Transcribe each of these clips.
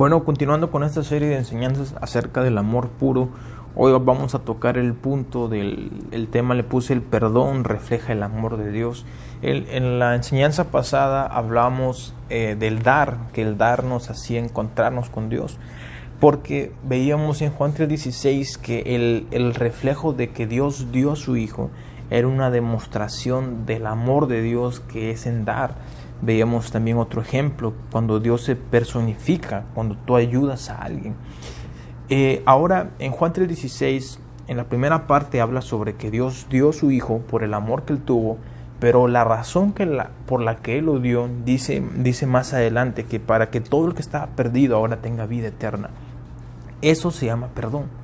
Bueno, continuando con esta serie de enseñanzas acerca del amor puro, hoy vamos a tocar el punto del el tema, le puse el perdón refleja el amor de Dios. en la enseñanza pasada hablamos eh, del dar, que el dar nos hacía encontrarnos con Dios, porque veíamos en Juan 3:16 que el, el reflejo de que Dios dio a su Hijo era una demostración del amor de Dios que es en dar Veíamos también otro ejemplo, cuando Dios se personifica, cuando tú ayudas a alguien. Eh, ahora, en Juan 3:16, en la primera parte habla sobre que Dios dio a su Hijo por el amor que él tuvo, pero la razón que la, por la que él lo dio, dice, dice más adelante, que para que todo el que estaba perdido ahora tenga vida eterna. Eso se llama perdón.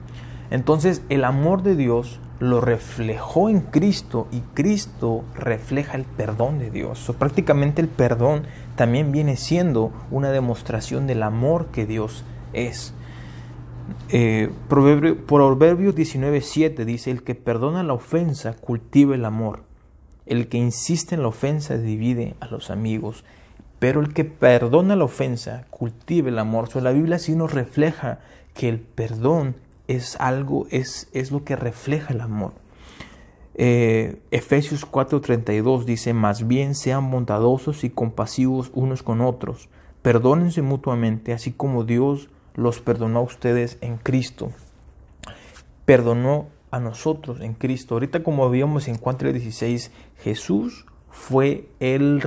Entonces, el amor de Dios lo reflejó en Cristo y Cristo refleja el perdón de Dios. prácticamente el perdón también viene siendo una demostración del amor que Dios es. Eh, Proverbio, Proverbios 19:7 dice, el que perdona la ofensa cultiva el amor. El que insiste en la ofensa divide a los amigos. Pero el que perdona la ofensa cultiva el amor. So, la Biblia sí nos refleja que el perdón es algo, es, es lo que refleja el amor. Eh, Efesios 4:32 dice, más bien sean bondadosos y compasivos unos con otros, perdónense mutuamente, así como Dios los perdonó a ustedes en Cristo. Perdonó a nosotros en Cristo. Ahorita como vimos en Juan 3:16, Jesús fue el,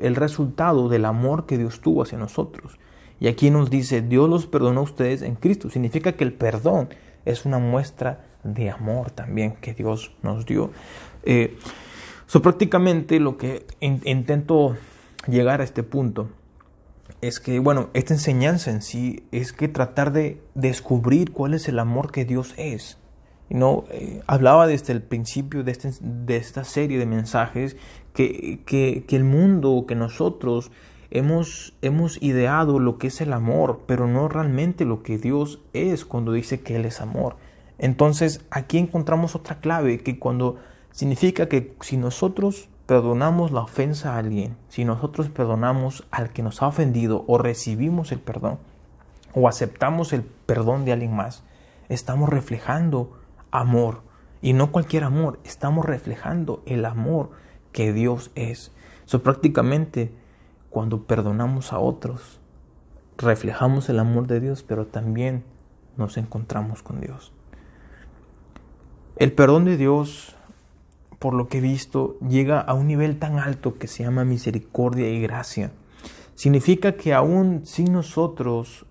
el resultado del amor que Dios tuvo hacia nosotros. Y aquí nos dice, Dios los perdonó a ustedes en Cristo. Significa que el perdón es una muestra de amor también que Dios nos dio. Eh, prácticamente lo que intento llegar a este punto es que, bueno, esta enseñanza en sí es que tratar de descubrir cuál es el amor que Dios es. ¿no? Eh, hablaba desde el principio de, este, de, esta serie de mensajes que, que, que el mundo, que nosotros hemos, hemos ideado lo que es el amor, pero no realmente lo que Dios es cuando dice que Él es amor. Entonces aquí encontramos otra clave que cuando significa que si nosotros perdonamos la ofensa a alguien, si nosotros perdonamos al que nos ha ofendido o recibimos el perdón o aceptamos el perdón de alguien más, estamos reflejando amor y no cualquier amor, estamos reflejando el amor que Dios es. Eso prácticamente cuando perdonamos a otros, reflejamos el amor de Dios, pero también nos encontramos con Dios. El perdón de Dios, por lo que he visto, llega a un nivel tan alto que se llama misericordia y gracia. Significa que aún sin nosotros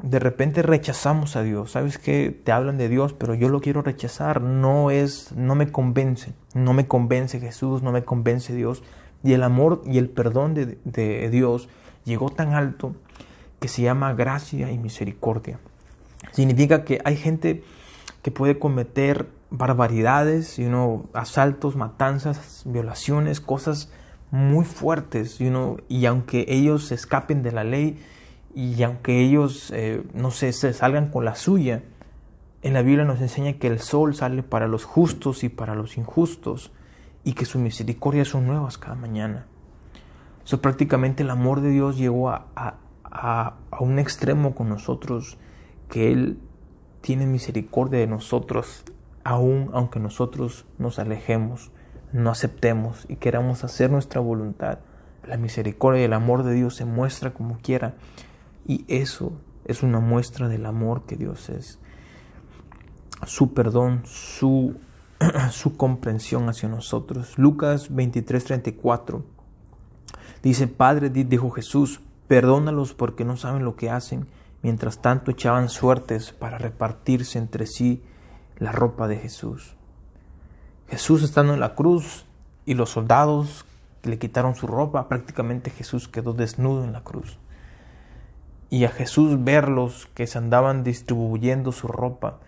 de repente rechazamos a Dios. Sabes que te hablan de Dios, pero yo lo quiero rechazar. No es, no me convence. No me convence Jesús, no me convence Dios. Y el amor y el perdón de, Dios llegó tan alto que se llama gracia y misericordia. Significa que hay gente que puede cometer barbaridades, asaltos, matanzas, violaciones, cosas muy fuertes, y aunque ellos escapen de la ley y aunque ellos, eh, no sé, se salgan con la suya, en la Biblia nos enseña que el sol sale para los justos y para los injustos y que sus misericordias son nuevas cada mañana. So, prácticamente el amor de Dios llegó a, a, un extremo con nosotros, que Él tiene misericordia de nosotros, aun aunque nosotros nos alejemos, no aceptemos y queramos hacer nuestra voluntad. La misericordia y el amor de Dios se muestra como quiera. Y eso es una muestra del amor que Dios es. Su perdón, su su comprensión hacia nosotros. Lucas 23:34 dice, Padre, dijo Jesús, perdónalos porque no saben lo que hacen. Mientras tanto echaban suertes para repartirse entre sí la ropa de Jesús. Jesús estando en la cruz y los soldados le quitaron su ropa, prácticamente Jesús quedó desnudo en la cruz. Y a Jesús verlos que se andaban distribuyendo su ropa,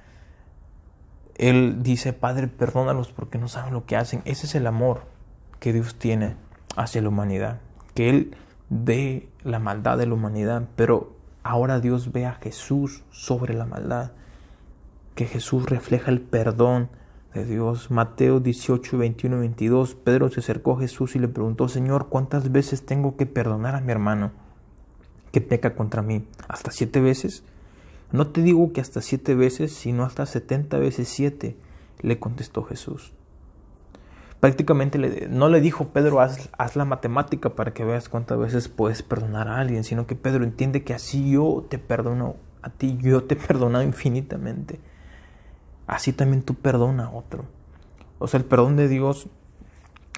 él dice, Padre, perdónalos porque no saben lo que hacen. Ese es el amor que Dios tiene hacia la humanidad. Que Él ve la maldad de la humanidad, pero ahora Dios ve a Jesús sobre la maldad. Que Jesús refleja el perdón de Dios. Mateo 18, 21 22. Pedro se acercó a Jesús y le preguntó, Señor, ¿cuántas veces tengo que perdonar a mi hermano que peca contra mí? ¿Hasta siete veces? No te digo que hasta siete veces, sino hasta setenta veces siete, le contestó Jesús. Prácticamente no le dijo Pedro, haz, haz, la matemática para que veas cuántas veces puedes perdonar a alguien, sino que Pedro entiende que así yo te perdono a ti, yo te he perdonado infinitamente. Así también tú perdona a otro. O sea, el perdón de Dios,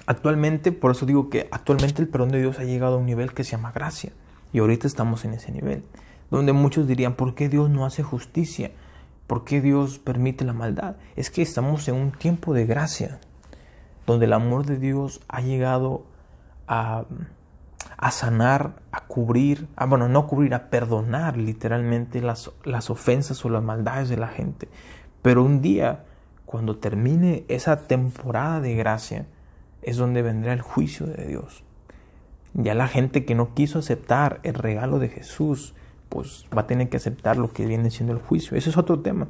actualmente, por eso digo que actualmente el perdón de Dios ha llegado a un nivel que se llama gracia. Y ahorita estamos en ese nivel donde muchos dirían, ¿por qué Dios no hace justicia? ¿Por qué Dios permite la maldad? Es que estamos en un tiempo de gracia, donde el amor de Dios ha llegado a, a sanar, a cubrir, a, bueno, no cubrir, a perdonar literalmente las, las ofensas o las maldades de la gente. Pero un día, cuando termine esa temporada de gracia, es donde vendrá el juicio de Dios. Ya la gente que no quiso aceptar el regalo de Jesús, pues va a tener que aceptar lo que viene siendo el juicio. Ese es otro tema,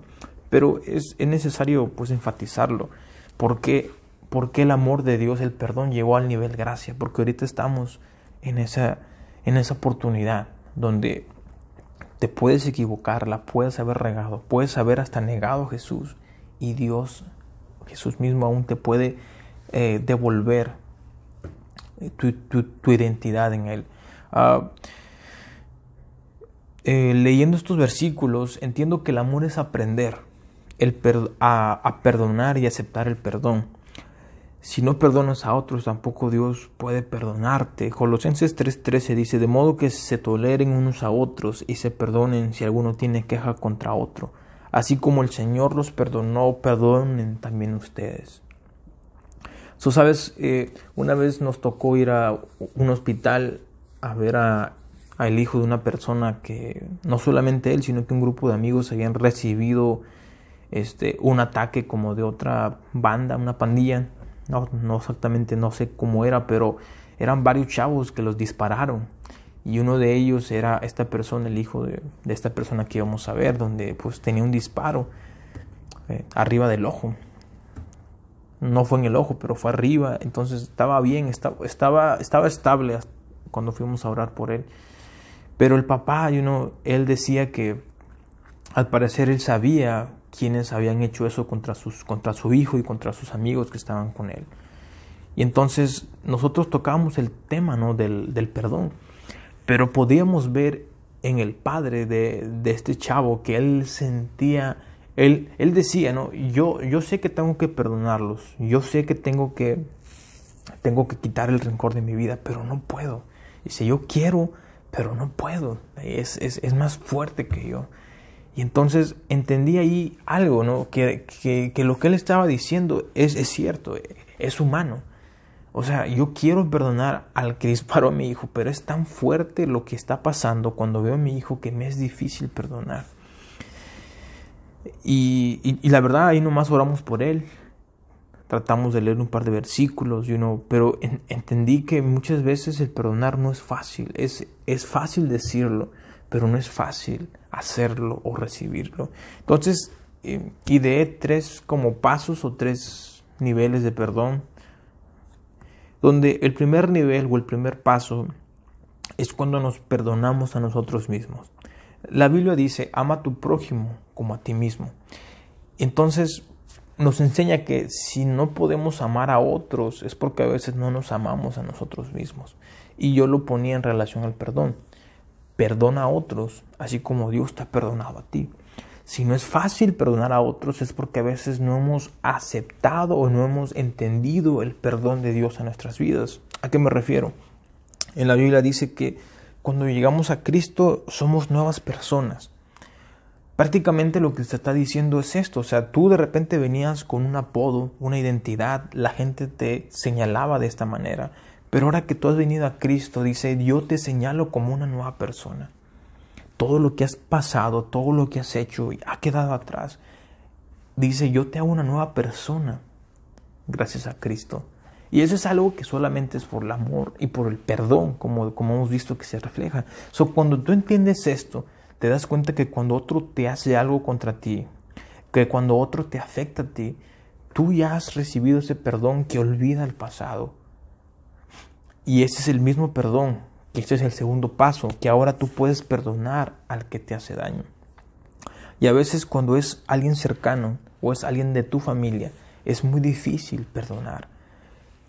pero es, necesario pues enfatizarlo. ¿Por qué? Porque el amor de Dios, el perdón llegó al nivel gracia, porque ahorita estamos en esa, en esa oportunidad donde te puedes equivocar, la puedes haber regado, puedes haber hasta negado a Jesús y Dios, Jesús mismo aún te puede eh, devolver tu, identidad en Él. Ah, eh, leyendo estos versículos, entiendo que el amor es aprender el a, perdonar y aceptar el perdón. Si no perdonas a otros, tampoco Dios puede perdonarte. Colosenses 3:13 dice, de modo que se toleren unos a otros y se perdonen si alguno tiene queja contra otro. Así como el Señor los perdonó, perdonen también ustedes. Tú sabes, eh, una vez nos tocó ir a un hospital a ver a al hijo de una persona que no solamente él, sino que un grupo de amigos habían recibido este, un ataque como de otra banda, una pandilla. No, no exactamente, no sé cómo era, pero eran varios chavos que los dispararon. Y uno de ellos era esta persona, el hijo de, esta persona que íbamos a ver, donde pues tenía un disparo eh, arriba del ojo. No fue en el ojo, pero fue arriba. Entonces estaba bien, estaba, estaba, estaba estable cuando fuimos a orar por él. Pero el papá, él decía que al parecer él sabía quiénes habían hecho eso contra, sus, contra su hijo y contra sus amigos que estaban con él. Y entonces nosotros tocábamos el tema ¿no? del, del perdón, pero podíamos ver en el padre de, de, este chavo que él sentía, él, él decía, ¿no? yo, yo sé que tengo que perdonarlos, yo sé que tengo que, tengo que quitar el rencor de mi vida, pero no puedo. Dice, yo quiero pero no puedo, es, es, es, más fuerte que yo. Y entonces entendí ahí algo, ¿no? Que, que, que lo que él estaba diciendo es, es, cierto, es humano. O sea, yo quiero perdonar al que disparó a mi hijo, pero es tan fuerte lo que está pasando cuando veo a mi hijo que me es difícil perdonar. Y, y, y la verdad, ahí nomás oramos por él, tratamos de leer un par de versículos, you know, pero entendí que muchas veces el perdonar no es fácil, es, es fácil decirlo, pero no es fácil hacerlo o recibirlo. Entonces, eh, ideé tres como pasos o tres niveles de perdón, donde el primer nivel o el primer paso es cuando nos perdonamos a nosotros mismos. La Biblia dice, ama a tu prójimo como a ti mismo. Entonces, nos enseña que si no podemos amar a otros es porque a veces no nos amamos a nosotros mismos. Y yo lo ponía en relación al perdón. Perdona a otros, así como Dios te ha perdonado a ti. Si no es fácil perdonar a otros es porque a veces no hemos aceptado o no hemos entendido el perdón de Dios a nuestras vidas. ¿A qué me refiero? En la Biblia dice que cuando llegamos a Cristo somos nuevas personas. Prácticamente lo que se está diciendo es esto, o sea, tú de repente venías con un apodo, una identidad, la gente te señalaba de esta manera, pero ahora que tú has venido a Cristo, dice, yo te señalo como una nueva persona. Todo lo que has pasado, todo lo que has hecho ha quedado atrás. Dice, yo te hago una nueva persona gracias a Cristo. Y eso es algo que solamente es por el amor y por el perdón, como, como hemos visto que se refleja. So, cuando tú entiendes esto, te das cuenta que cuando otro te hace algo contra ti, que cuando otro te afecta a ti, tú ya has recibido ese perdón que olvida el pasado. Y ese es el mismo perdón, que este es el segundo paso, que ahora tú puedes perdonar al que te hace daño. Y a veces cuando es alguien cercano o es alguien de tu familia, es muy difícil perdonar.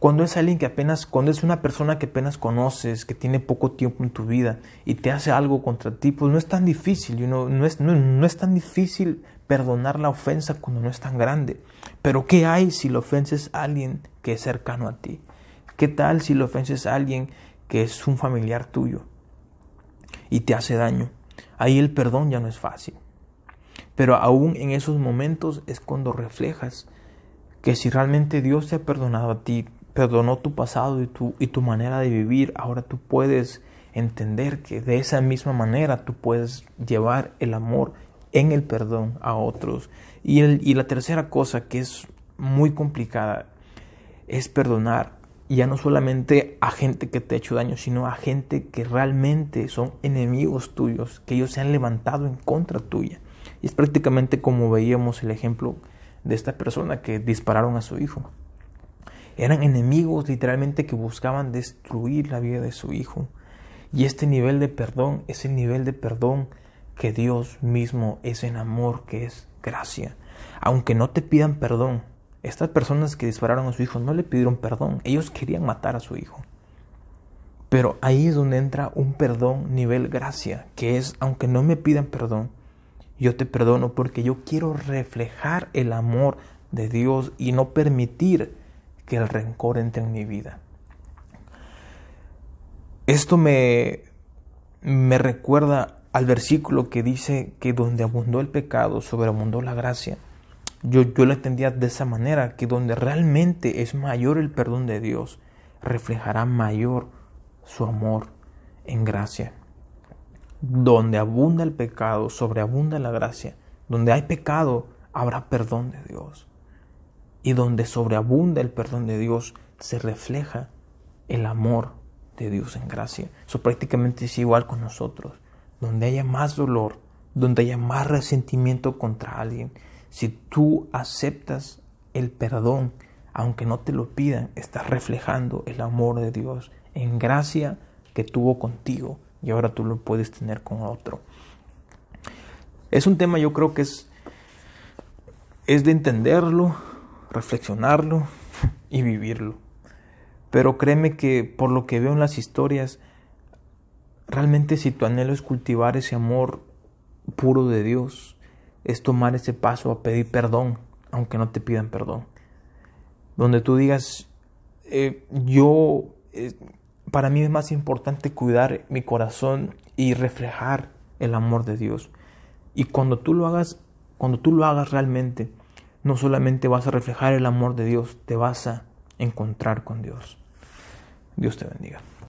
Cuando es alguien que apenas, cuando es una persona que apenas conoces, que tiene poco tiempo en tu vida y te hace algo contra ti, pues no es tan difícil, no, es, no es tan difícil perdonar la ofensa cuando no es tan grande. Pero ¿qué hay si la ofensa es a alguien que es cercano a ti? ¿Qué tal si la ofensa es a alguien que es un familiar tuyo y te hace daño? Ahí el perdón ya no es fácil. Pero aún en esos momentos es cuando reflejas que si realmente Dios te ha perdonado a ti, perdonó tu pasado y tu, y tu manera de vivir, ahora tú puedes entender que de esa misma manera tú puedes llevar el amor en el perdón a otros. Y, el, y la tercera cosa que es muy complicada es perdonar ya no solamente a gente que te ha hecho daño, sino a gente que realmente son enemigos tuyos, que ellos se han levantado en contra tuya. Y es prácticamente como veíamos el ejemplo de esta persona que dispararon a su hijo. Eran enemigos literalmente que buscaban destruir la vida de su hijo. Y este nivel de perdón es el nivel de perdón que Dios mismo es en amor, que es gracia. Aunque no te pidan perdón, estas personas que dispararon a su hijo no le pidieron perdón, ellos querían matar a su hijo. Pero ahí es donde entra un perdón nivel gracia, que es, aunque no me pidan perdón, yo te perdono porque yo quiero reflejar el amor de Dios y no permitir el rencor entre en mi vida. Esto me, me recuerda al versículo que dice que donde abundó el pecado, sobreabundó la gracia. Yo, yo lo entendía de esa manera, que donde realmente es mayor el perdón de Dios, reflejará mayor su amor en gracia. Donde abunda el pecado, sobreabunda la gracia. Donde hay pecado, habrá perdón de Dios y donde sobreabunda el perdón de Dios, se refleja el amor de Dios en gracia. Eso prácticamente es igual con nosotros. Donde haya más dolor, donde haya más resentimiento contra alguien, si tú aceptas el perdón, aunque no te lo pidan, estás reflejando el amor de Dios en gracia que tuvo contigo y ahora tú lo puedes tener con otro. Es un tema yo creo que es, es de entenderlo, reflexionarlo y vivirlo. Pero créeme que por lo que veo en las historias, realmente si tu anhelo es cultivar ese amor puro de Dios, es tomar ese paso a pedir perdón, aunque no te pidan perdón. Donde tú digas, eh, yo, eh, para mí es más importante cuidar mi corazón y reflejar el amor de Dios. Y cuando tú lo hagas, cuando tú lo hagas realmente, no solamente vas a reflejar el amor de Dios, te vas a encontrar con Dios. Dios te bendiga.